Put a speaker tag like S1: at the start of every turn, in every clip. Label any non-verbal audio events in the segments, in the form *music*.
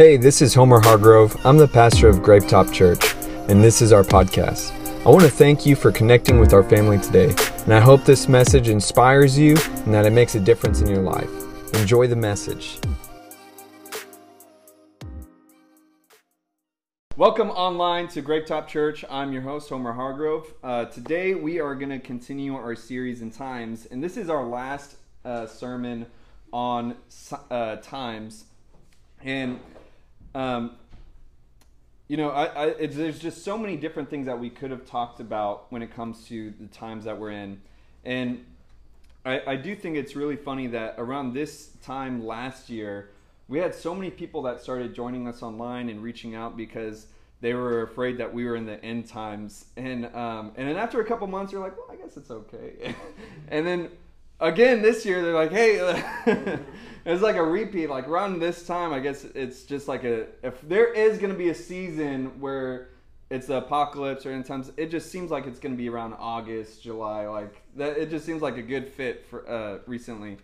S1: Hey, this is Homer Hargrove. I'm the pastor of Grapetop Church, and this is our podcast. I want to thank you for connecting with our family today, and I hope this message inspires you and that it makes a difference in your life. Enjoy the message. Welcome online to Grapetop Church. I'm your host, Homer Hargrove. Uh, today we are going to continue our series in times, and this is our last uh, sermon on uh, times. And um, you know, I, I, there's just so many different things that we could have talked about when it comes to the times that we're in, and I, I do think it's really funny that around this time last year, we had so many people that started joining us online and reaching out because they were afraid that we were in the end times, and um, and then after a couple months, you're like, well, I guess it's okay, *laughs* and then again this year they're like, hey. *laughs* it's like a repeat. Like around this time, I guess it's just like a if there is to be a season where it's the apocalypse or in times, it just seems like it's going to be around August, July. Like that, it just seems like a good fit for uh, recently.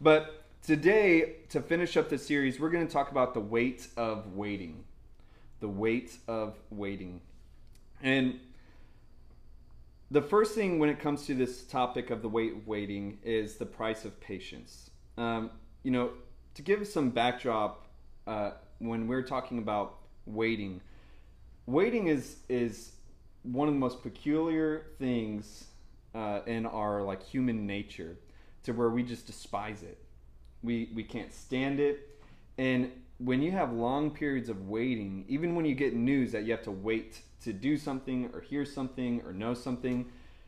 S1: But today, to finish up the series, we're going to talk about the weight of waiting. The weight of waiting, and the first thing when it comes to this topic of the weight waiting is the price of patience. Um, you know, to give some backdrop, uh, when we're talking about waiting, waiting is is one of the most peculiar things uh, in our like human nature, to where we just despise it. We we can't stand it, and when you have long periods of waiting, even when you get news that you have to wait to do something or hear something or know something,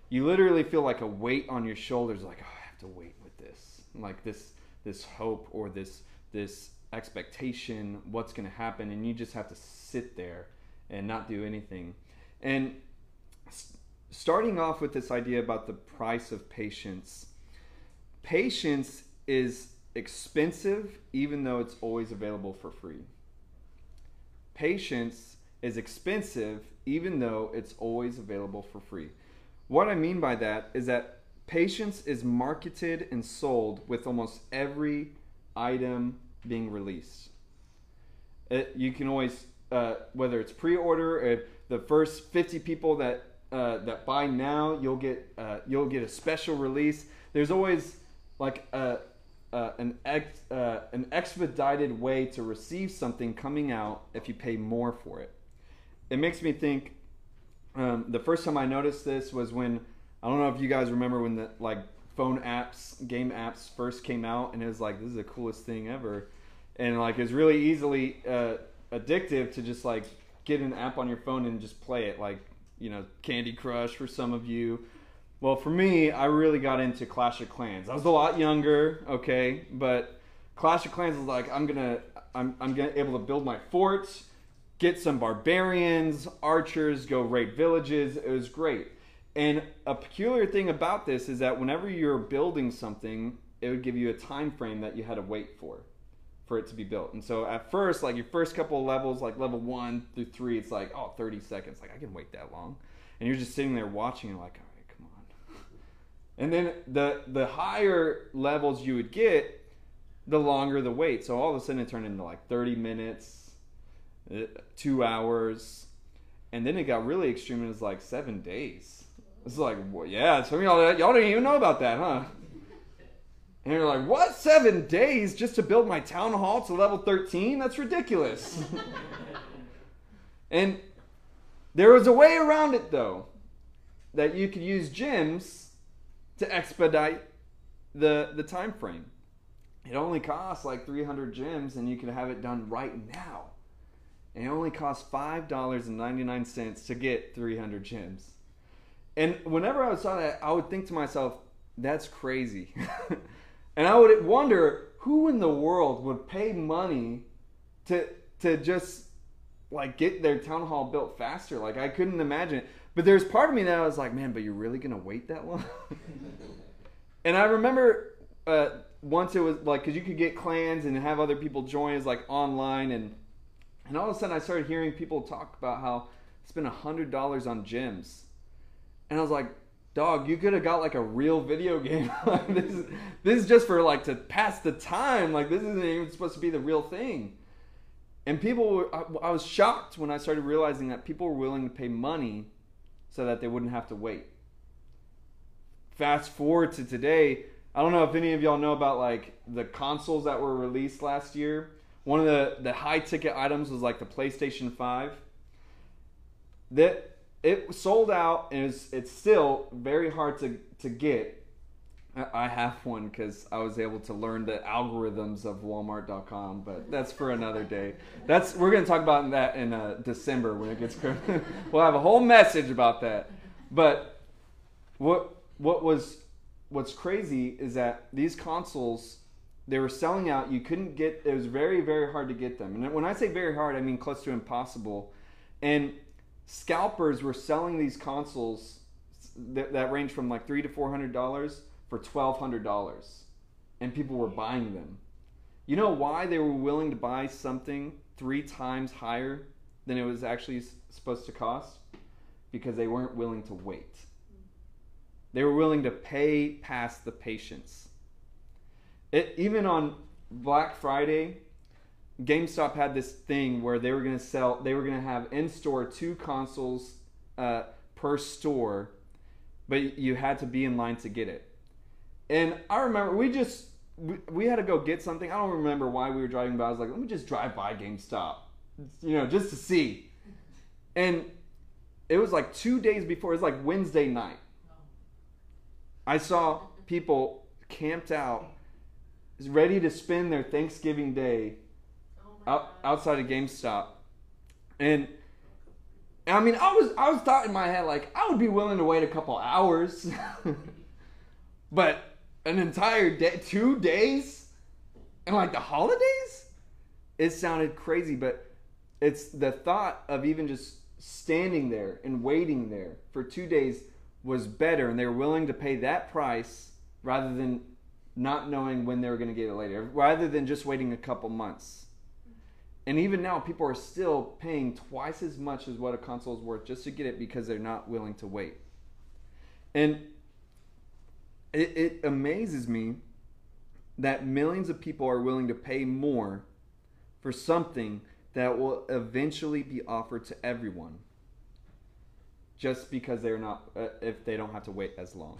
S1: you literally feel like a weight on your shoulders, like oh, I have to wait with this, like this this hope or this this expectation what's to happen and you just have to sit there and not do anything. And starting off with this idea about the price of patience patience is expensive even though it's always available for free. Patience is expensive even though it's always available for free what i mean by that is that Patience is marketed and sold with almost every item being released. It, you can always, uh, whether it's pre-order, or the first 50 people that uh, that buy now, you'll get uh, you'll get a special release. There's always like a, an ex, uh, an expedited way to receive something coming out if you pay more for it. It makes me think. Um, the first time I noticed this was when I don't know if you guys remember when the like phone apps, game apps first came out, and it was like this is the coolest thing ever, and like it's really easily uh, addictive to just like get an app on your phone and just play it, like you know Candy Crush for some of you. Well, for me, I really got into Clash of Clans. I was a lot younger, okay, but Clash of Clans is like I'm gonna I'm I'm gonna able to build my forts, get some barbarians, archers, go raid villages. It was great. And a peculiar thing about this is that whenever you're building something, it would give you a time frame that you had to wait for for it to be built. And so at first, like your first couple of levels, like level one through three, it's like, oh, 30 seconds. Like I can wait that long. And you're just sitting there watching and like, all right, come on. *laughs* And then the the higher levels you would get, the longer the wait. So all of a sudden it turned into like 30 minutes, two hours. And then it got really extreme it was like seven days it's like, well, yeah, some of y'all, y'all didn't even know about that, huh? And you're like, what? Seven days just to build my town hall to level 13? That's ridiculous. *laughs* and there was a way around it, though, that you could use gems to expedite the, the time frame. It only costs like 300 gems, and you could have it done right now. And it only costs $5.99 to get 300 gems. And whenever I saw that, I would think to myself, that's crazy. *laughs* and I would wonder who in the world would pay money to to just like get their town hall built faster. Like I couldn't imagine it. But there's part of me that I was like, man, but you're really gonna wait that long? *laughs* and I remember uh, once it was like, cause you could get clans and have other people join as like online, and and all of a sudden I started hearing people talk about how spend a hundred dollars on gems and I was like, dog, you could have got like a real video game. *laughs* this is this is just for like to pass the time. Like this isn't even supposed to be the real thing. And people were, I, I was shocked when I started realizing that people were willing to pay money so that they wouldn't have to wait. Fast forward to today, I don't know if any of y'all know about like the consoles that were released last year. One of the, the high ticket items was like the PlayStation 5. That it sold out and it's, it's still very hard to, to get. I have one because I was able to learn the algorithms of Walmart.com, but that's for another day. That's we're going to talk about that in uh, December when it gets. *laughs* we'll have a whole message about that. But what what was what's crazy is that these consoles they were selling out. You couldn't get. It was very very hard to get them. And when I say very hard, I mean close to impossible. And scalpers were selling these consoles that, that range from like three to four hundred dollars for twelve hundred dollars, and people were buying them. You know why they were willing to buy something three times higher than it was actually supposed to cost? Because they weren't willing to wait. They were willing to pay past the patience. It, even on Black Friday, GameStop had this thing where they were going to sell, they were going to have in store two consoles uh, per store, but you had to be in line to get it. And I remember we just we, we had to go get something. I don't remember why we were driving by. I was like, let me just drive by GameStop, you know, just to see. And it was like two days before. It was like Wednesday night. I saw people camped out, ready to spend their Thanksgiving day oh out, outside of GameStop, and I mean, I was I was thought in my head like I would be willing to wait a couple hours, *laughs* but an entire day, two days, and like the holidays, it sounded crazy. But it's the thought of even just standing there and waiting there for two days was better, and they were willing to pay that price rather than not knowing when they were going to get it later, rather than just waiting a couple months. And even now, people are still paying twice as much as what a console is worth just to get it because they're not willing to wait. And it, it amazes me that millions of people are willing to pay more for something that will eventually be offered to everyone just because they're not uh, if they don't have to wait as long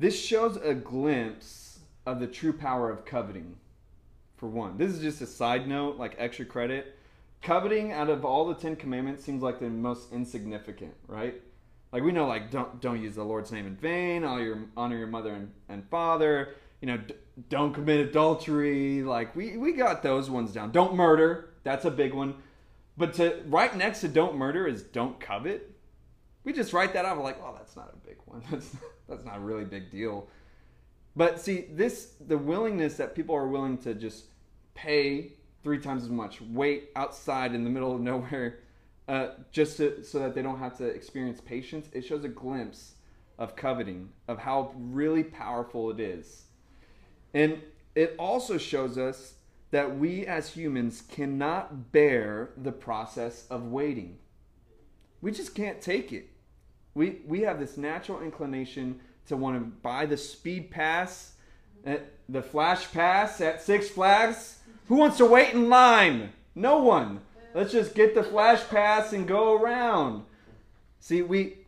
S1: this shows a glimpse of the true power of coveting for one this is just a side note like extra credit coveting out of all the 10 commandments seems like the most insignificant right like we know, like don't don't use the Lord's name in vain. All your honor your mother and, and father. You know, d- don't commit adultery. Like we we got those ones down. Don't murder. That's a big one. But to right next to don't murder is don't covet. We just write that off. Like, well, that's not a big one. *laughs* That's that's not a really big deal. But see, this the willingness that people are willing to just pay three times as much, wait outside in the middle of nowhere uh, just to, so that they don't have to experience patience. It shows a glimpse of coveting, of how really powerful it is. And it also shows us that we as humans cannot bear the process of waiting. We just can't take it. We, we have this natural inclination to want to buy the speed pass, uh, the flash pass at Six Flags. Who wants to wait in line? No one. Let's just get the flash pass and go around. See, we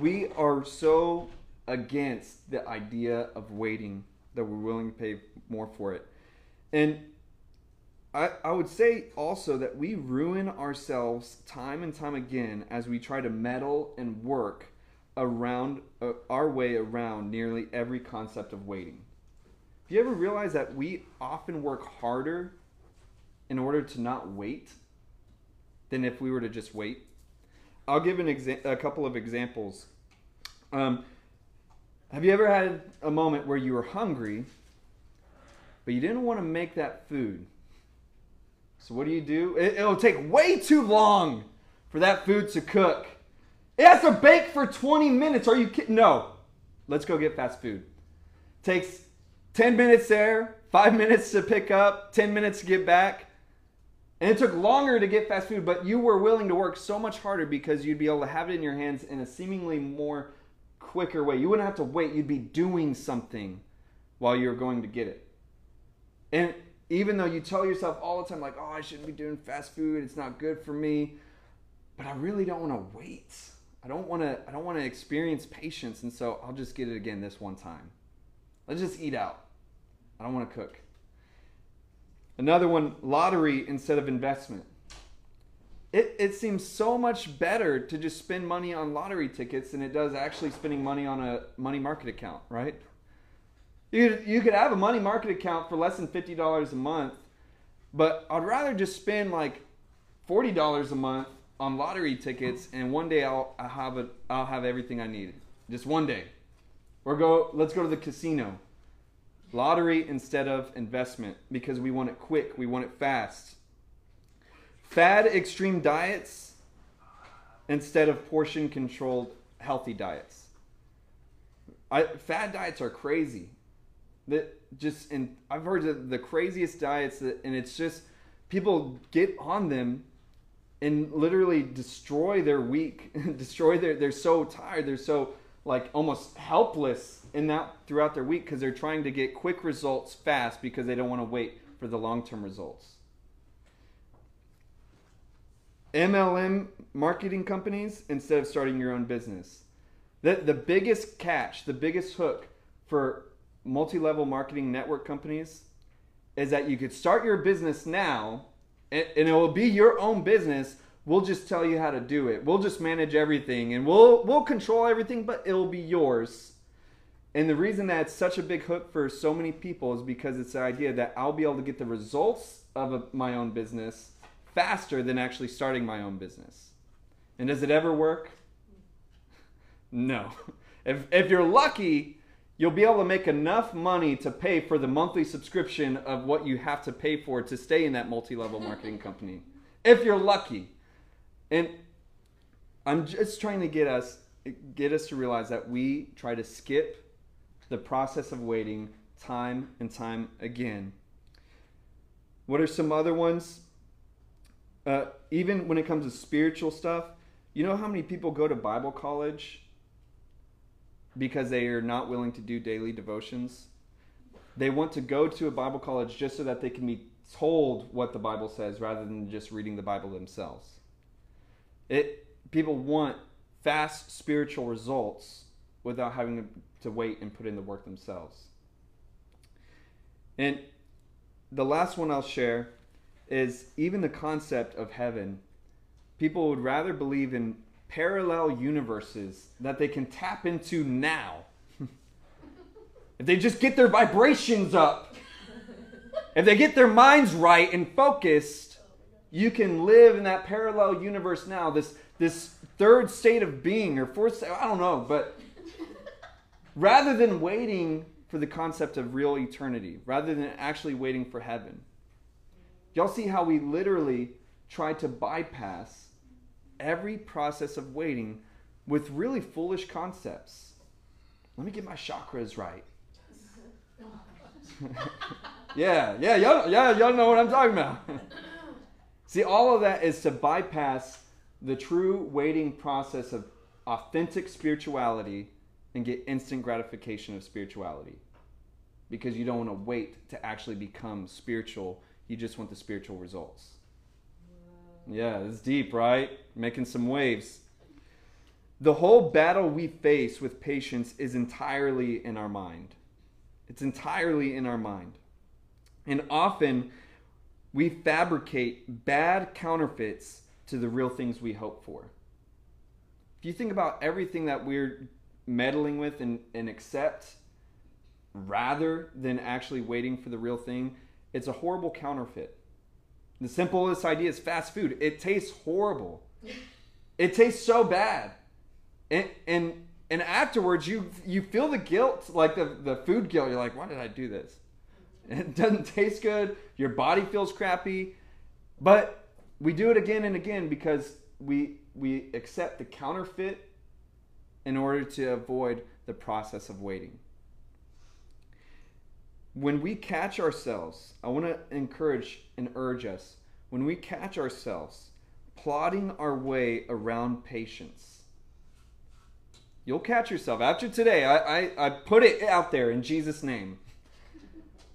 S1: we are so against the idea of waiting that we're willing to pay more for it. And I, I would say also that we ruin ourselves time and time again as we try to meddle and work around uh, our way around nearly every concept of waiting. Do you ever realize that we often work harder in order to not wait than if we were to just wait. I'll give an exa- a couple of examples. Um, have you ever had a moment where you were hungry, but you didn't want to make that food? So what do you do? It, it'll take way too long for that food to cook. It has to bake for 20 minutes. Are you kidding? No. Let's go get fast food. Takes 10 minutes there, 5 minutes to pick up, 10 minutes to get back. And it took longer to get fast food, but you were willing to work so much harder because you'd be able to have it in your hands in a seemingly more quicker way. You wouldn't have to wait, you'd be doing something while you're going to get it. And even though you tell yourself all the time, like, oh, I shouldn't be doing fast food, it's not good for me, but I really don't want to wait. I don't want to. I don't want to experience patience, and so I'll just get it again this one time. Let's just eat out. I don't want to cook. Another one: lottery instead of investment. It, it seems so much better to just spend money on lottery tickets than it does actually spending money on a money market account, right? You could, you could have a money market account for less than $50 a month, but I'd rather just spend like $40 a month on lottery tickets and one day I'll, I'll have it I'll have everything I need. Just one day. Or go let's go to the casino. Lottery instead of investment because we want it quick, we want it fast. Fad extreme diets instead of portion controlled healthy diets. I, fad diets are crazy. That just and I've heard the, the craziest diets that, and it's just people get on them and literally destroy their week, *laughs* destroy their they're so tired, they're so like almost helpless in that throughout their week because they're trying to get quick results fast because they don't want to wait for the long-term results. MLM marketing companies instead of starting your own business. The, the biggest catch, the biggest hook for multi level marketing network companies is that you could start your business now and, and, it will be your own business. We'll just tell you how to do it. We'll just manage everything and we'll, we'll control everything, but it'll be yours. And the reason that it's such a big hook for so many people is because it's the idea that I'll be able to get the results of a, my own business faster than actually starting my own business. And does it ever work? *laughs* No. *laughs* If, if you're lucky, you'll be able to make enough money to pay for the monthly subscription of what you have to pay for to stay in that multi level marketing *laughs* company. If you're lucky. And I'm just trying to get us get us to realize that we try to skip the process of waiting time and time again. What are some other ones? Uh, even when it comes to spiritual stuff, you know how many people go to Bible college because they are not willing to do daily devotions? They want to go to a Bible college just so that they can be told what the Bible says rather than just reading the Bible themselves. It people want fast spiritual results without having to wait and put in the work themselves. And the last one I'll share is even the concept of heaven. People would rather believe in parallel universes that they can tap into now. if they just get their vibrations up, if they get their minds right and focused, you can live in that parallel universe now. This this third state of being or fourth I don't know, but rather than waiting for the concept of real eternity, rather than actually waiting for heaven, Y'all see how we literally try to bypass every process of waiting with really foolish concepts. Let me get my chakras right. *laughs* yeah, yeah, y'all, yeah, y'all know what I'm talking about. *laughs* see, all of that is to bypass the true waiting process of authentic spirituality and get instant gratification of spirituality. Because you don't want to wait to actually become spiritual you just want the spiritual results. Yeah, it's deep, right? Making some waves. The whole battle we face with patience is entirely in our mind. It's entirely in our mind. And often we fabricate bad counterfeits to the real things we hope for. If you think about everything that we're meddling with and, and accept rather than actually waiting for the real thing, it's a horrible counterfeit. The simplest idea is fast food. It tastes horrible. it tastes so bad. And and and afterwards you you feel the guilt, like the, the food guilt. You're like, why did I do this? *laughs* It doesn't taste good. Your body feels crappy. But we do it again and again because we we accept the counterfeit in order to avoid the process of waiting when we catch ourselves, I want to encourage and urge us, when we catch ourselves plotting our way around patience, you'll catch yourself. After today, I, I, I put it out there in Jesus' name.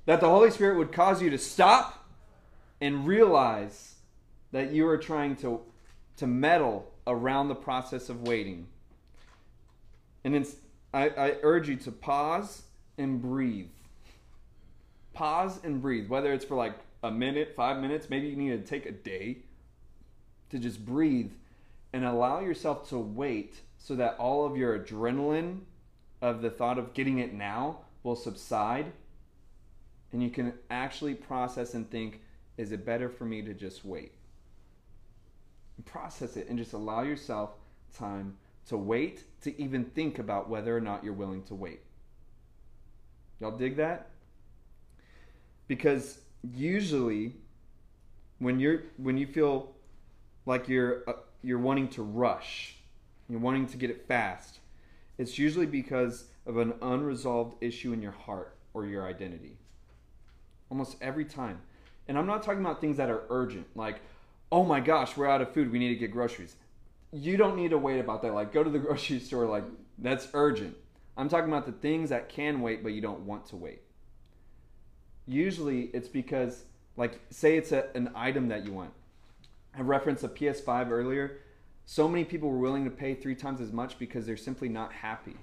S1: that the Holy Spirit would cause you to stop and realize that you are trying to, to meddle around the process of waiting. And I, I urge you to pause and breathe. Pause and breathe, whether it's for like a minute, five minutes, maybe you need to take a day to just breathe and allow yourself to wait so that all of your adrenaline of the thought of getting it now will subside and you can actually process and think is it better for me to just wait? Process it and just allow yourself time to wait to even think about whether or not you're willing to wait. Y'all dig that because usually when you're when you feel like you're uh, you're wanting to rush you're wanting to get it fast it's usually because of an unresolved issue in your heart or your identity almost every time. And I'm not talking about things that are urgent, like, oh my gosh, we're out of food, we need to get groceries. You don't need to wait about that. Like, go to the *laughs* grocery store, like, that's urgent. I'm talking about the things that can wait, but you don't want to wait. Usually it's because, like, say it's a, an item that you want. I referenced a PS5 earlier. So many people were willing to pay three times as much because they're simply not happy.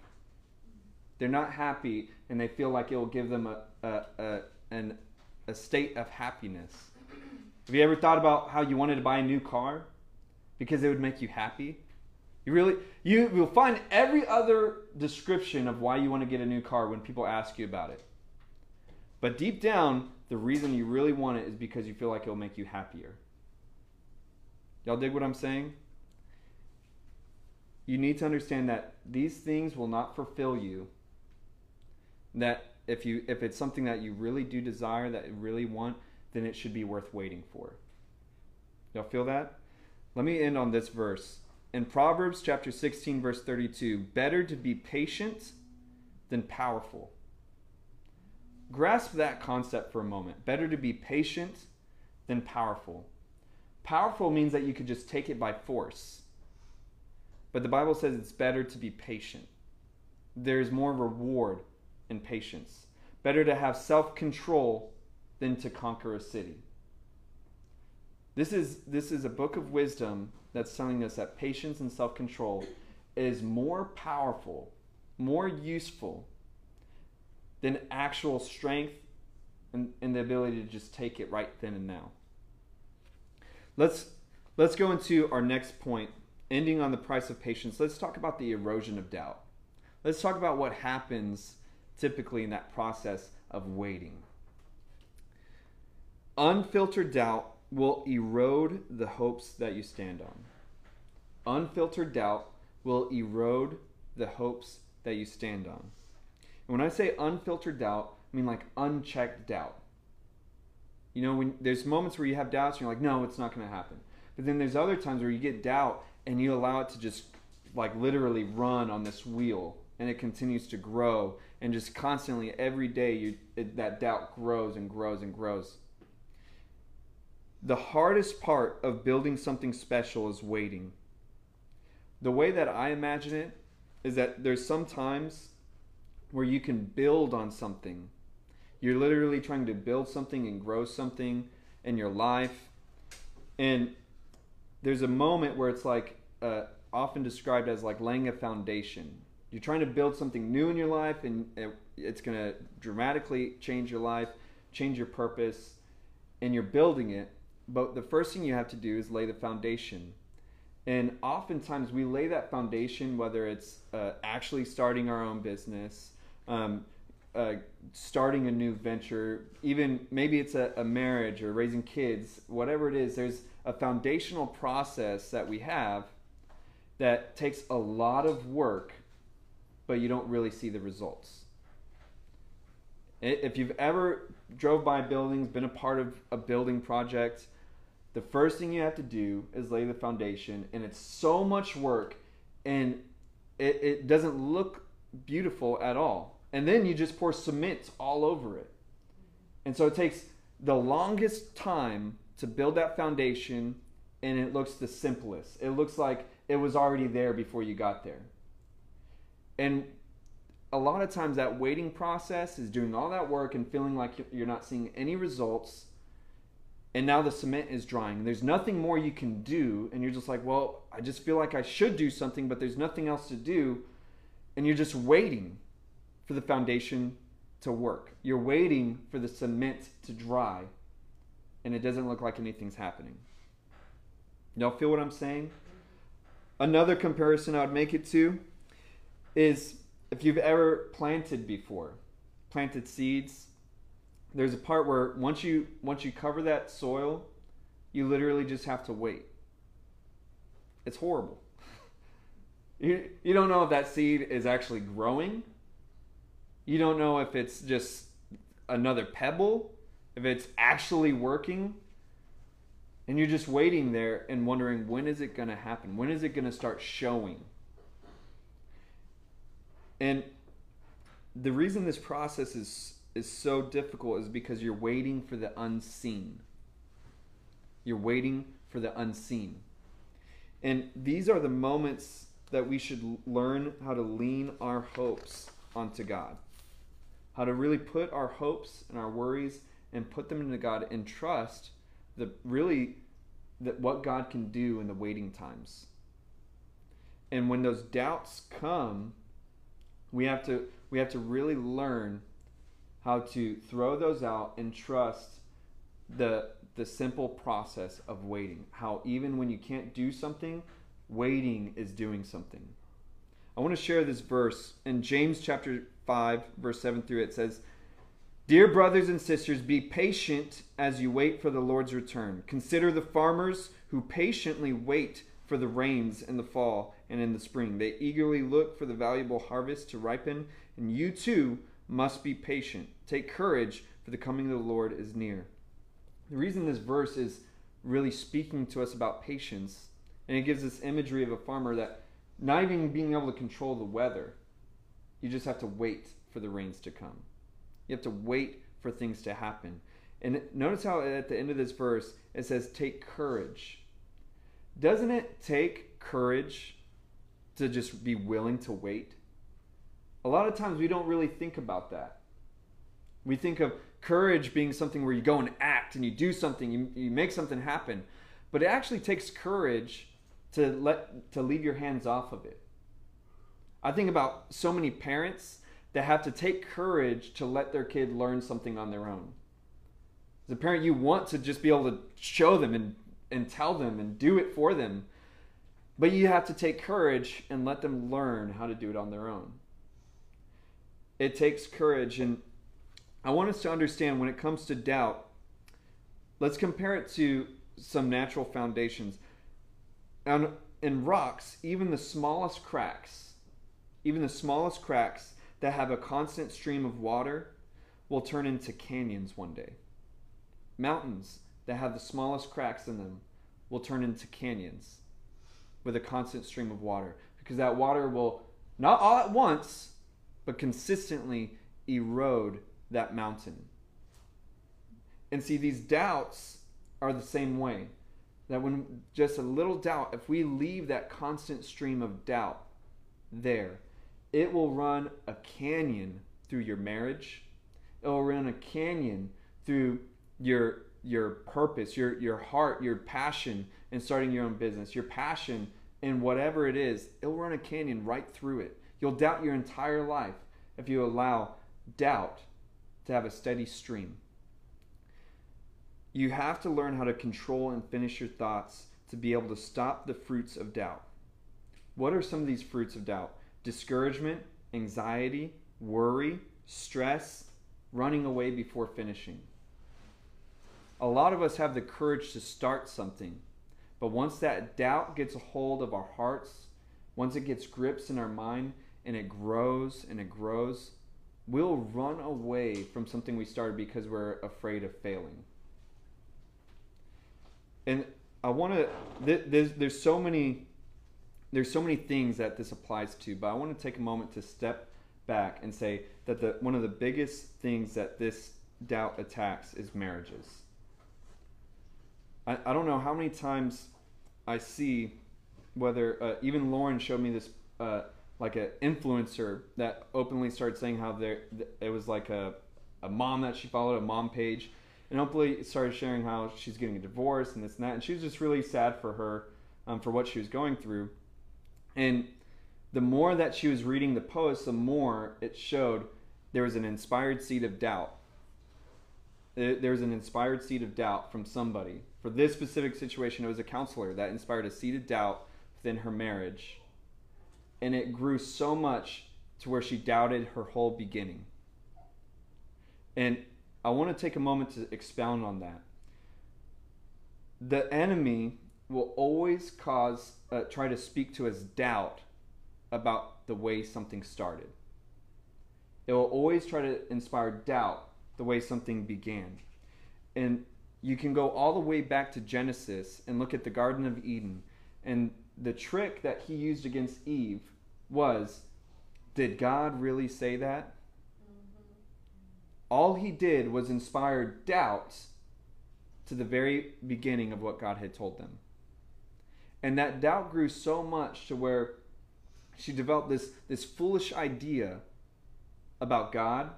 S1: They're not happy and they feel like it will give them a, a, a an a state of happiness. Have you ever thought about how you wanted to buy a new car because it would make you happy? You really you will find every other description of why you want to get a new car when people ask you about it. But deep down, the reason you really want it is because you feel like it'll make you happier. Y'all dig what I'm saying? You need to understand that these things will not fulfill you. That if you if it's something that you really do desire that you really want then it should be worth waiting for y'all feel that let me end on this verse in proverbs chapter 16 verse 32 better to be patient than powerful grasp that concept for a moment better to be patient than powerful powerful means that you could just take it by force but the bible says it's better to be patient there's more reward in patience. Better to have self control than to conquer a city. This is, this is a book of wisdom that's telling us that patience and self control is more powerful, more useful than actual strength and, and the ability to just take it right then and now. Let's, let's go into our next point, ending on the price of patience. Let's talk about the erosion of doubt. Let's talk about what happens typically in that process of waiting. Unfiltered doubt will erode the hopes that you stand on. Unfiltered doubt will erode the hopes that you stand on. And when I say unfiltered doubt, I mean like unchecked doubt. You know, when there's moments where you have doubts and you're like, no, it's not going to happen. But then there's other times where you get doubt and you allow it to just like literally run on this wheel and it continues to grow and just constantly every day you, it, that doubt grows and grows and grows the hardest part of building something special is waiting the way that i imagine it is that there's some times where you can build on something. You're literally trying to build something and grow something in your life. And there's a moment where it's like uh, often described as like laying a foundation. You're trying to build something new in your life and it's going to dramatically change your life change your purpose and you're building it. But the first thing you have to do is lay the foundation. And oftentimes we lay that foundation whether it's uh, actually starting our own business um, uh, starting a new venture even maybe it's a, a marriage or raising kids whatever it is there's a foundational process that we have that takes a lot of work but you don't really see the results. If you've ever drove by buildings, been a part of a building project, the first thing you have to do is lay the foundation, and it's so much work, and it, it doesn't look beautiful at all. And then you just pour cement all over it. And so it takes the longest time to build that foundation, and it looks the simplest. It looks like it was already there before you got there. And a lot of times that waiting process is doing all that work and feeling like you're not seeing any results and now the cement is drying there's nothing more you can do and you're just like well i just feel like i should do something but there's nothing else to do and you're just waiting for the foundation to work you're waiting for the cement to dry and it doesn't look like anything's happening y'all feel what i'm saying another comparison i would make it to is if you've ever planted before planted seeds there's a part where once you once you cover that soil, you literally just have to wait. It's horrible. *laughs* you, you don't know if that seed is actually growing. You don't know if it's just another pebble, if it's actually working. And you're just waiting there and wondering when is it going to happen? When is it going to start showing? And the reason this process is is so difficult is because you're waiting for the unseen. You're waiting for the unseen. And these are the moments that we should learn how to lean our hopes onto God. How to really put our hopes and our worries and put them into God and trust the really that what God can do in the waiting times. And when those doubts come, we have to we have to really learn how to throw those out and trust the the simple process of waiting. How even when you can't do something, waiting is doing something. I want to share this verse in James chapter 5 verse 7 through it says, "Dear brothers and sisters, be patient as you wait for the Lord's return. Consider the farmers who patiently wait for the rains in the fall and in the spring. They eagerly look for the valuable harvest to ripen, and you too must be patient. Take courage, for the coming of the Lord is near. The reason this verse is really speaking to us about patience, and it gives this imagery of a farmer that not even being able to control the weather, you just have to wait for the rains to come. You have to wait for things to happen. And notice how at the end of this verse it says, Take courage. Doesn't it take courage to just be willing to wait? a lot of times we don't really think about that. We think of courage being something where you go and act and you do something, you, you make something happen. But it actually takes courage to let to leave your hands off of it. I think about so many parents that have to take courage to let their kid learn something on their own. As a parent, you want to just be able to show them and, and tell them and do it for them. But you have to take courage and let them learn how to do it on their own it takes courage. And I want us to understand when it comes to doubt, let's compare it to some natural foundations. And in rocks, even the smallest cracks, even the smallest cracks that have a constant stream of water will turn into canyons one day. Mountains that have the smallest cracks in them will turn into canyons with a constant stream of water because that water will not all at once but consistently erode that mountain. And see, these doubts are the same way. That when just a little doubt, if we leave that constant stream of doubt there, it will run a canyon through your marriage. It will run a canyon through your your purpose, your your heart, your passion in starting your own business, your passion in whatever it is. It'll run a canyon right through it. You'll doubt your entire life if you allow doubt to have a steady stream. You have to learn how to control and finish your thoughts to be able to stop the fruits of doubt. What are some of these fruits of doubt? Discouragement, anxiety, worry, stress, running away before finishing. A lot of us have the courage to start something, but once that doubt gets a hold of our hearts, once it gets grips in our mind and it grows and it grows, we'll run away from something we started because we're afraid of failing. And I want to there's there's so many there's so many things that this applies to, but I want to take a moment to step back and say that the one of the biggest things that this doubt attacks is marriages. I, I don't know how many times I see whether uh, even Lauren showed me this uh, like an influencer that openly started saying how there it was like a a mom that she followed a mom page and openly started sharing how she's getting a divorce and this and that and she was just really sad for her um, for what she was going through and the more that she was reading the post the more it showed there was an inspired seed of doubt. There was an inspired seed of doubt from somebody. For this specific situation it was a counselor that inspired a seed of doubt within her marriage. And it grew so much to where she doubted her whole beginning. And I want to take a moment to expound on that. The enemy will always cause, uh, try to speak to us doubt about the way something started. It will always try to inspire doubt the way something began. And you can go all the way back to Genesis and look at the Garden of Eden. And the trick that he used against Eve was did God really say that? all he did was inspire doubts to the very beginning of what God had told them. And that doubt grew so much to where she developed this, this foolish idea about God.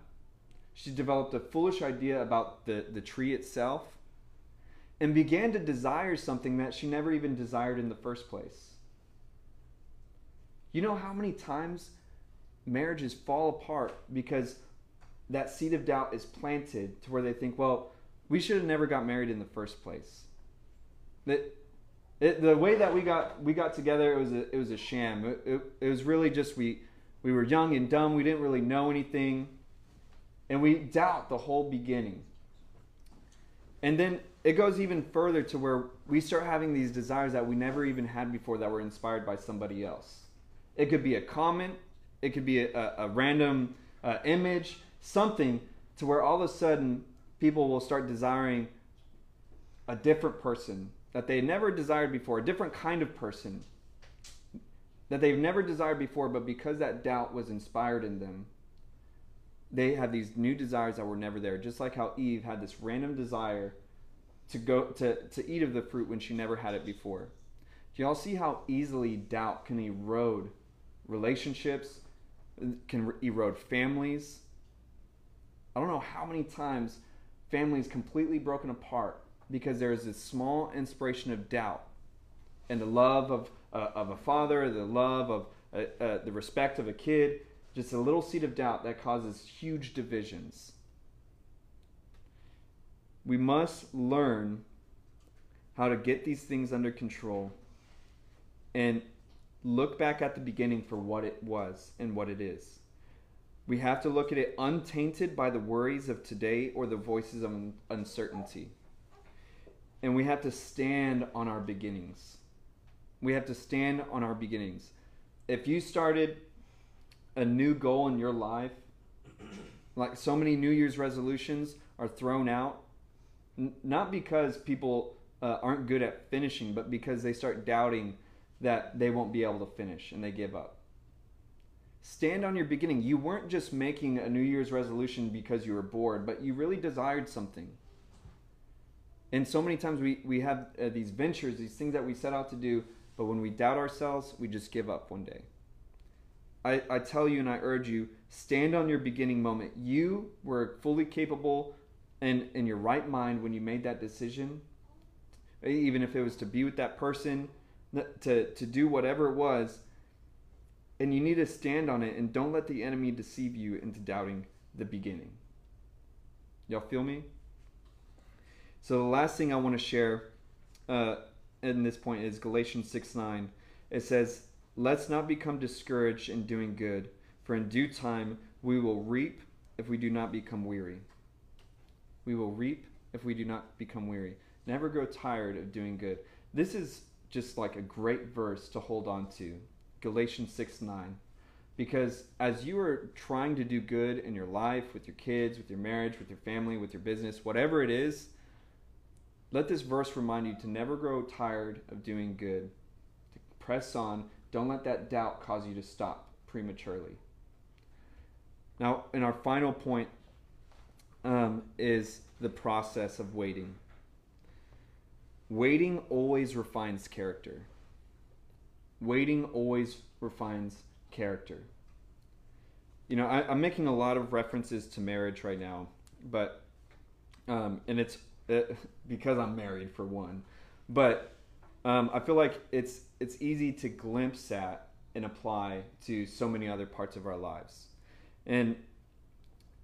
S1: She developed a foolish idea about the, the tree itself and began to desire something that she never even desired in the first place. You know how many times marriages fall apart because that seed of doubt is planted to where they think, well, we should have never got married in the first place. That it, the way that we got we got together, it was a it was a sham. It, it, it was really just we we were young and dumb. We didn't really know anything, and we doubt the whole beginning. And then it goes even further to where we start having these desires that we never even had before that were inspired by somebody else. It could be a comment, it could be a, a, random uh, image, something to where all of a sudden people will start desiring a different person that they never desired before, a different kind of person that they've never desired before, but because that doubt was inspired in them, they have these new desires that were never there. Just like how Eve had this random desire to go to, to eat of the fruit when she never had it before. Do y'all see how easily doubt can erode relationships, can erode families, I don't know how many times families completely broken apart because there is this small inspiration of doubt and the love of, uh, of a father, the love of uh, uh, the respect of a kid, just a little seed of doubt that causes huge divisions. We must learn how to get these things under control and look back at the beginning for what it was and what it is. We have to look at it untainted by the worries of today or the voices of uncertainty. And we have to stand on our beginnings. We have to stand on our beginnings. If you started a new goal in your life, like so many New Year's resolutions are thrown out, n- not because people uh, aren't good at finishing, but because they start doubting that they won't be able to finish and they give up. Stand on your beginning. You weren't just making a New Year's resolution because you were bored, but you really desired something. And so many times we, we have uh, these ventures, these things that we set out to do, but when we doubt ourselves, we just give up one day. I, I tell you and I urge you, stand on your beginning moment. You were fully capable and in your right mind when you made that decision, even if it was to be with that person, to, to do whatever it was and you need to stand on it and don't let the enemy deceive you into doubting the beginning. Y'all feel me? So the last thing I want to share uh, in this point is Galatians 6 9. It says, Let's not become discouraged in doing good, for in due time we will reap if we do not become weary. We will reap if we do not become weary. Never grow tired of doing good. This is just like a great verse to hold on to Galatians 6 9. Because as you are trying to do good in your life, with your kids, with your marriage, with your family, with your business, whatever it is, let this verse remind you to never grow tired of doing good. To press on. Don't let that doubt cause you to stop prematurely. Now, in our final point um, is the process of waiting. Waiting always refines character. Waiting always refines character. You know, I, am making a lot of references to marriage right now, but um, and it's it, uh, because I'm married for one, but um, I feel like it's it's easy to glimpse at and apply to so many other parts of our lives. And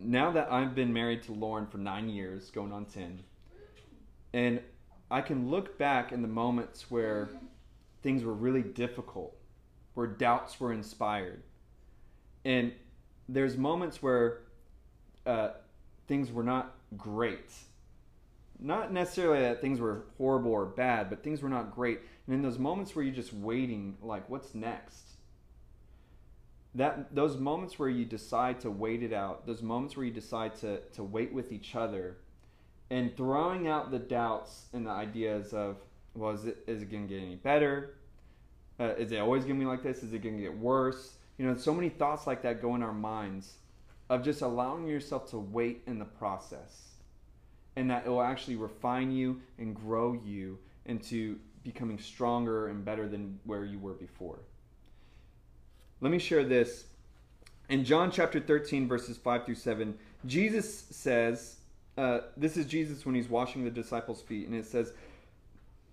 S1: now that I've been married to Lauren for nine years, going on 10, and I can look back in the moments where things were really difficult, where doubts were inspired. And there's moments where uh, things were not great. Not necessarily that things were horrible or bad, but things were not great. And in those moments where you're just waiting, like, what's next? that those moments where you decide to wait it out, those moments where you decide to, to wait with each other, and throwing out the doubts and the ideas of, well, is it, is it going to get any better? Uh, is it always going to be like this? Is it going to get worse? You know, so many thoughts like that go in our minds of just allowing yourself to wait in the process. And that it will actually refine you and grow you into becoming stronger and better than where you were before. Let me share this. In John chapter 13, verses 5 through 7, Jesus says, uh, This is Jesus when he's washing the disciples' feet, and it says,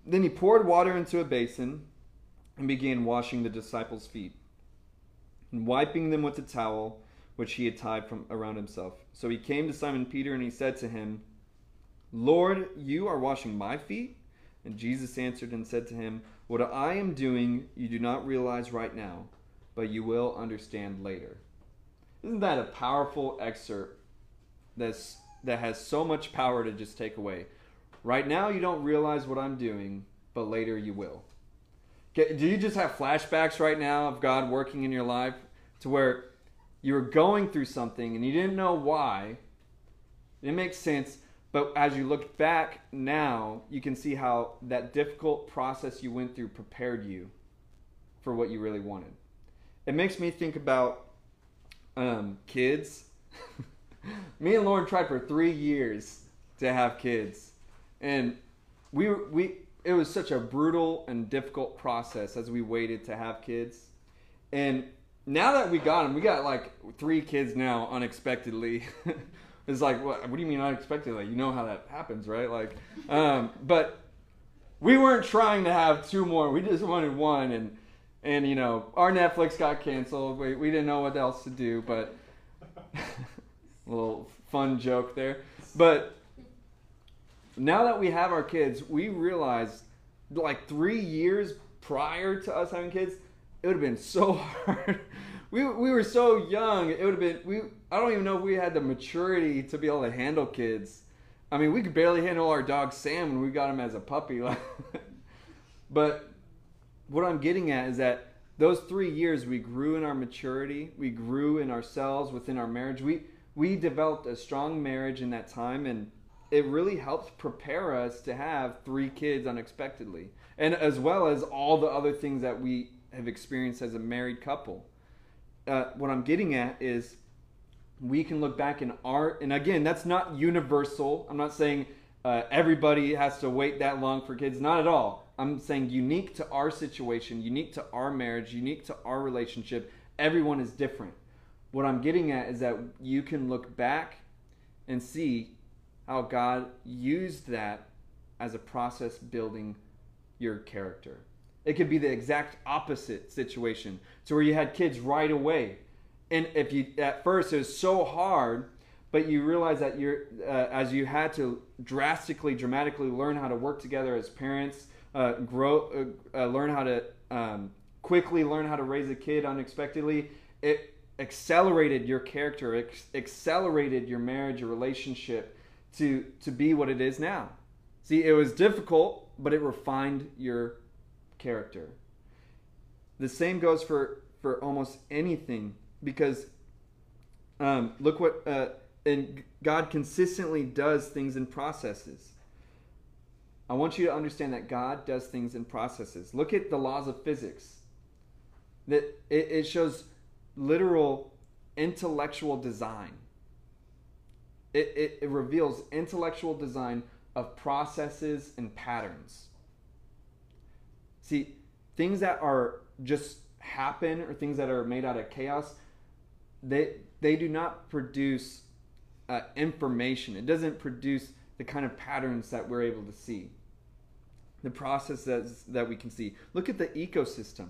S1: Then he poured water into a basin and began washing the disciples' feet and wiping them with a towel which he had tied from around himself. So he came to Simon Peter and he said to him, Lord, you are washing my feet? And Jesus answered and said to him, What I am doing you do not realize right now but you will understand later. Isn't that a powerful excerpt that's, that has so much power to just take away? Right now, you don't realize what I'm doing, but later you will. Do you just have flashbacks right now of God working in your life to where you were going through something and you didn't know why? It makes sense, but as you look back now, you can see how that difficult process you went through prepared you for what you really wanted it makes me think about um, kids. *laughs* me and Lauren tried for three years to have kids, and we we it was such a brutal and difficult process as we waited to have kids, and now that we got them, we got like three kids now unexpectedly. *laughs* it's like what? What do you mean unexpected? Like you know how that happens, right? Like, um, but we weren't trying to have two more. We just wanted one, and and you know our Netflix got canceled. We we didn't know what else to do, but *laughs* little fun joke there. But now that we have our kids, we realize like three years prior to us having kids, it would have been so *laughs* hard. we we were so young. It would have been we. I don't even know if we had the maturity to be able to handle kids. I mean, we could barely handle our dog Sam when we got him as a puppy. *laughs* but what I'm getting at is that those three years we grew in our maturity, we grew in ourselves within our marriage. We we developed a strong marriage in that time, and it really helped prepare us to have three kids unexpectedly, and as well as all the other things that we have experienced as a married couple. Uh, what I'm getting at is we can look back in our and again that's not universal. I'm not saying uh, everybody has to wait that long for kids. Not at all I'm saying unique to our situation, unique to our marriage, unique to our relationship. Everyone is different. What I'm getting at is that you can look back and see how God used that as a process building your character. It could be the exact opposite situation, to where you had kids right away, and if you at first it was so hard, but you realize that you're uh, as you had to drastically, dramatically learn how to work together as parents, uh, grow, uh, uh, learn how to um, quickly learn how to raise a kid unexpectedly. It accelerated your character, accelerated your marriage, your relationship to to be what it is now. See, it was difficult, but it refined your character. The same goes for for almost anything because um, look what uh, and God consistently does things in processes. I want you to understand that God does things in processes. Look at the laws of physics. That it, it shows literal intellectual design. It, it, it reveals intellectual design of processes and patterns. See, things that are just happen or things that are made out of chaos, they they do not produce uh, information. It doesn't produce the kind of patterns that we're able to see. The processes that we can see. Look at the ecosystem.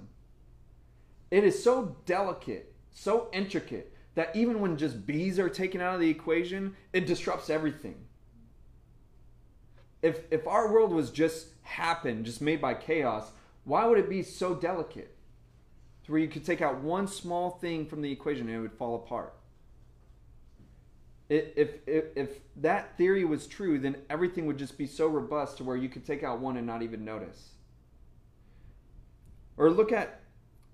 S1: It is so delicate, so intricate that even when just bees are taken out of the equation, it disrupts everything. If if our world was just happen, just made by chaos, why would it be so delicate? To where you could take out one small thing from the equation and it would fall apart. If, if, if that theory was true, then everything would just be so robust to where you could take out one and not even notice. Or look at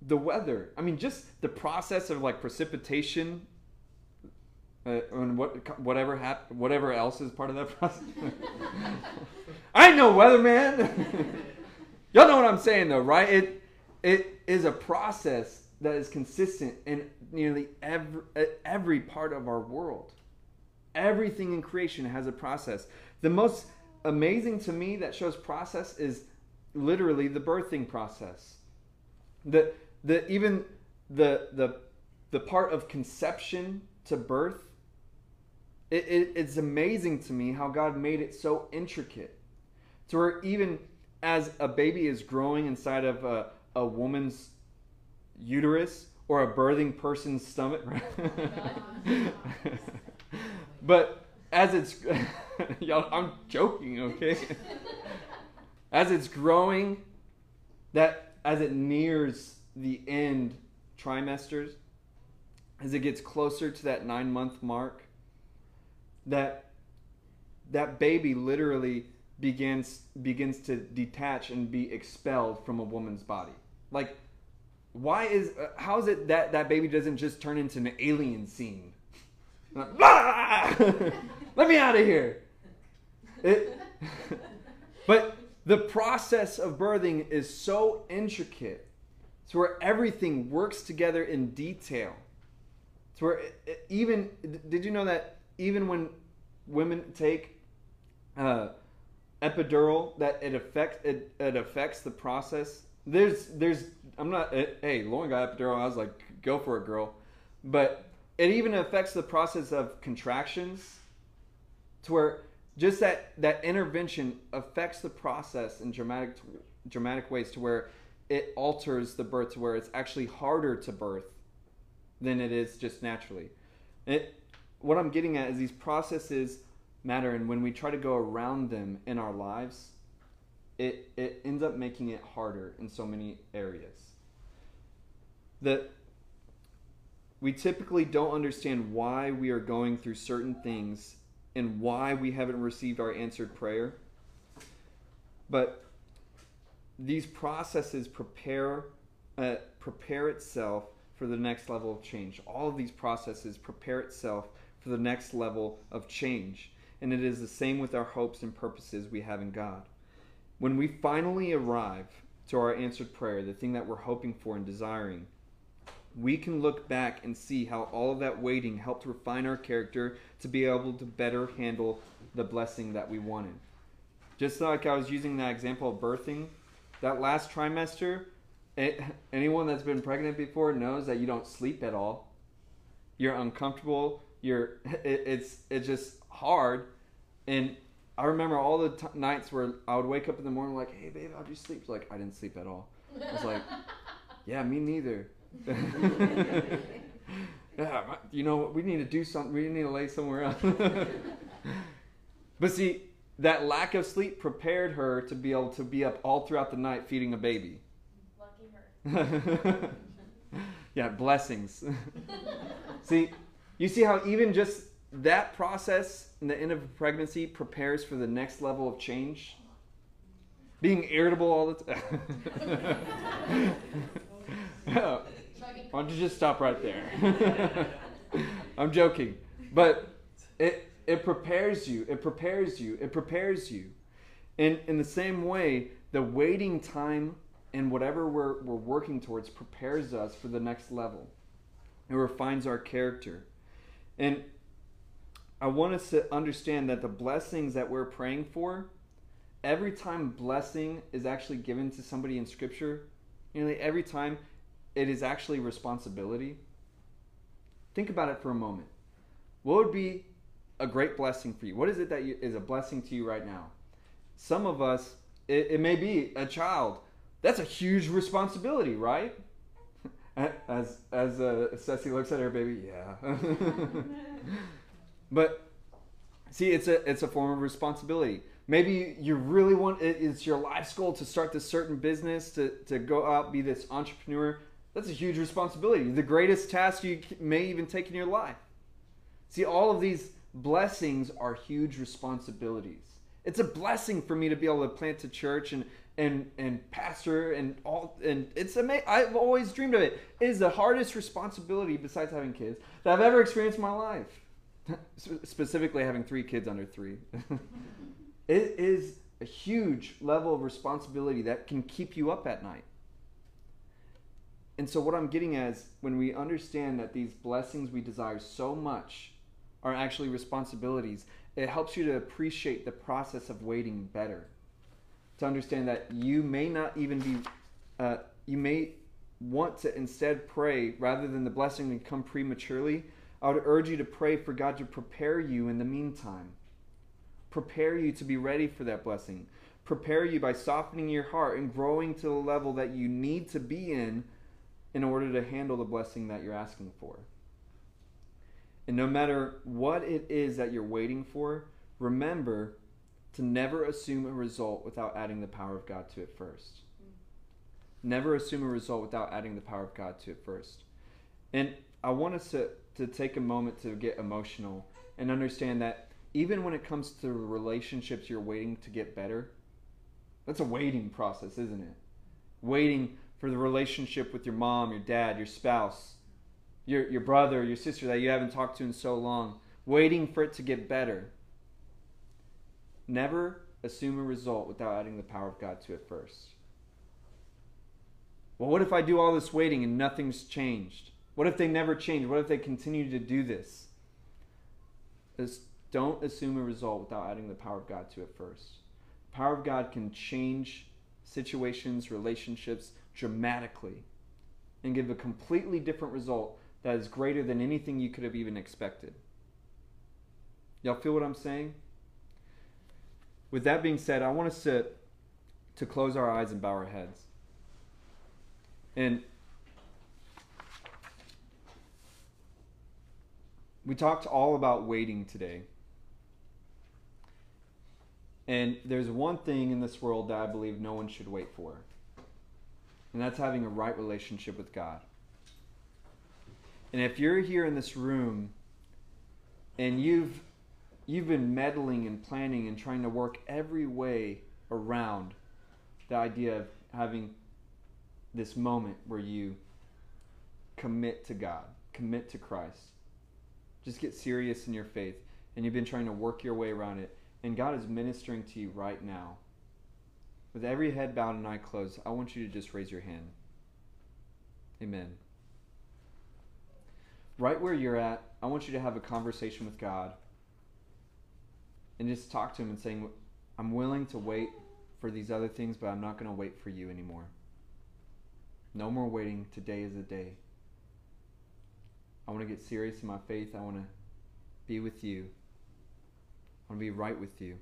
S1: the weather. I mean, just the process of like precipitation uh, and what whatever hap- whatever else is part of that *laughs* process. *laughs* I ain't no weatherman. *laughs* Y'all know what I'm saying though, right? It it is a process that is consistent in nearly every every part of our world. Everything in creation has a process. The most amazing to me that shows process is literally the birthing process. The the even the the the part of conception to birth it, it, it's amazing to me how god made it so intricate to where even as a baby is growing inside of a, a woman's uterus or a birthing person's stomach? *laughs* But as it's *laughs* y'all i'm joking okay? *laughs* As it's growing that as it nears the end trimesters, as it gets closer to that nine month mark, that that baby literally begins begins to detach and be expelled from a woman's body. Like, why is uh, how is it that that baby doesn't just turn into an alien scene? *laughs* Let me out of here. It, *laughs* but the process of birthing is so intricate to where everything works together in detail. To where even did you know that even when women take uh, epidural, that it affects it, it affects the process. There's there's I'm not it, hey Lauren got epidural. I was like go for it, girl, but it even affects the process of contractions, to where just that that intervention affects the process in dramatic dramatic ways to where it alters the birth to where it's actually harder to birth than it is just naturally. It, what I'm getting at is these processes matter, and when we try to go around them in our lives, it, it ends up making it harder in so many areas. That we typically don't understand why we are going through certain things and why we haven't received our answered prayer. But these processes prepare uh, prepare itself for the next level of change. All of these processes prepare itself for the next level of change. And it is the same with our hopes and purposes we have in God. When we finally arrive to our answered prayer, the thing that we're hoping for and desiring, we can look back and see how all of that waiting helped refine our character to be able to better handle the blessing that we wanted. Just like I was using that example of birthing, that last trimester, it, anyone that's been pregnant before knows that you don't sleep at all. You're uncomfortable. You're it, it's it's just hard. And I remember all the t- nights where I would wake up in the morning like, "Hey, babe, how'd you sleep?" like, I didn't sleep at all. I was like, *laughs* "Yeah, me neither." *laughs* yeah, you know, what? we need to do something. We need to lay somewhere else. *laughs* but see, that lack of sleep prepared her to be able to be up all throughout the night feeding a baby.
S2: Lucky her.
S1: yeah, blessings. see, you see how even just that process in the end of pregnancy prepares for the next level of change? Being irritable all the time. *laughs* Why don't you just stop right there? *laughs* I'm joking. But it it prepares you. It prepares you. It prepares you. And in the same way, the waiting time and whatever we're, we're working towards prepares us for the next level. It refines our character. And I want us to understand that the blessings that we're praying for, every time blessing is actually given to somebody in Scripture, nearly every time it is actually responsibility, think about it for a moment. What would be a great blessing for you? What is it that you, is a blessing to you right now? Some of us, it, it may be a child. That's a huge responsibility, right? *laughs* As as uh, Ceci looks at her baby, yeah. *laughs* *laughs* but see, it's a it's a form of responsibility. Maybe you really want it's your life's goal to start this certain business to to go out be this entrepreneur. That's a huge responsibility. The greatest task you may even take in your life. See, all of these blessings are huge responsibilities. It's a blessing for me to be able to plant a church and and and pastor and all and it's amazing. I've always dreamed of it. It is the hardest responsibility besides having kids that I've ever experienced in my life. Specifically, having three kids under three. *laughs* it is a huge level of responsibility that can keep you up at night. And so, what I'm getting is when we understand that these blessings we desire so much are actually responsibilities, it helps you to appreciate the process of waiting better to understand that you may not even be, uh, you may want to instead pray rather than the blessing to come prematurely. I would urge you to pray for God to prepare you in the meantime. Prepare you to be ready for that blessing. Prepare you by softening your heart and growing to the level that you need to be in in order to handle the blessing that you're asking for. And no matter what it is that you're waiting for, remember to never assume a result without adding the power of God to it first. Never assume a result without adding the power of God to it first. And I want us to, to take a moment to get emotional and understand that even when it comes to relationships you're waiting to get better, that's a waiting process, isn't it? Waiting for the relationship with your mom, your dad, your spouse, your, your brother, your sister that you haven't talked to in so long, waiting for it to get better. Never assume a result without adding the power of God to it first. Well, what if I do all this waiting and nothing's changed? What if they never change? What if they continue to do this? Don't assume a result without adding the power of God to it first. The power of God can change situations, relationships dramatically and give a completely different result that is greater than anything you could have even expected. Y'all feel what I'm saying? with that being said, I want us to to close our eyes and bow our heads. And we talked all about waiting today. And there's one thing in this world that I believe no one should wait for. And that's having a right relationship with God. And if you're here in this room and you've you've been meddling and planning and trying to work every way around the idea of having this moment where you commit to God, commit to Christ. Just get serious in your faith. And you've been trying to work your way around it. And God is ministering to you right now. With every head bowed and eye closed, I want you to just raise your hand. Amen. Right where you're at, I want you to have a conversation with God and just talk to him and saying, I'm willing to wait for these other things, but I'm not going to wait for you anymore. No more waiting. Today is the day. I want to get serious in my faith. I want to be with you. I want to be right with you.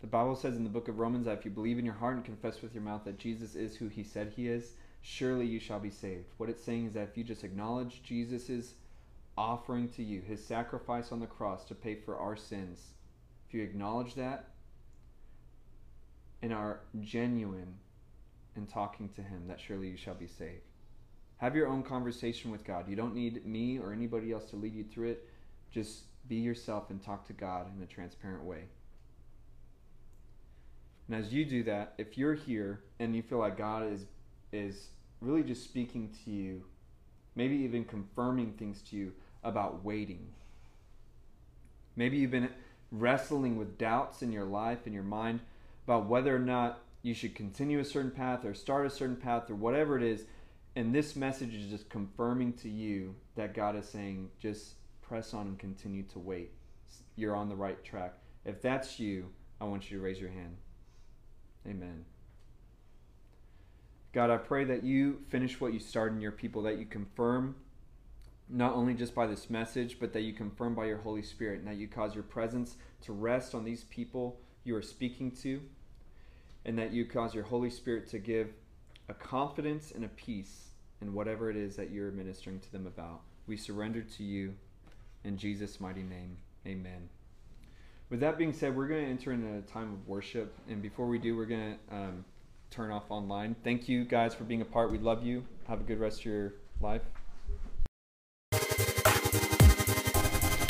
S1: The Bible says in the book of Romans that if you believe in your heart and confess with your mouth that Jesus is who he said he is, surely you shall be saved. What it's saying is that if you just acknowledge Jesus offering to you his sacrifice on the cross to pay for our sins, if you acknowledge that and are genuine in talking to him, that surely you shall be saved. Have your own conversation with God. You don't need me or anybody else to lead you through it. Just be yourself and talk to God in a transparent way. And as you do that, if you're here and you feel like God is is really just speaking to you, maybe even confirming things to you about waiting. Maybe you've been wrestling with doubts in your life, in your mind, about whether or not you should continue a certain path or start a certain path or whatever it is. And this message is just confirming to you that God is saying, just press on and continue to wait. You're on the right track. If that's you, I want you to raise your hand. Amen. God, I pray that you finish what you started in your people, that you confirm not only just by this message, but that you confirm by your Holy Spirit, and that you cause your presence to rest on these people you are speaking to, and that you cause your Holy Spirit to give a confidence and a peace in whatever it is that you're ministering to them about. We surrender to you in Jesus' mighty name. Amen. With that being said, we're going to enter into a time of worship, and before we do, we're going to um, turn off online. Thank you guys for being a part. We love you. Have a good rest of your life.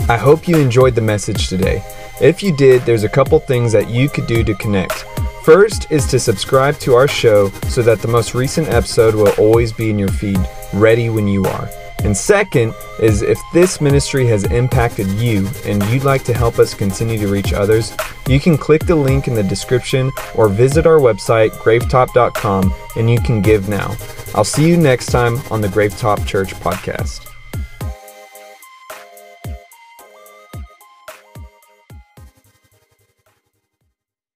S3: I hope you enjoyed the message today. If you did, there's a couple things that you could do to connect. First is to subscribe to our show so that the most recent episode will always be in your feed, ready when you are. And second is if this ministry has impacted you and you'd like to help us continue to reach others, you can click the link in the description or visit our website, gravetop.com, and you can give now. I'll see you next time on the Gravetop Church podcast.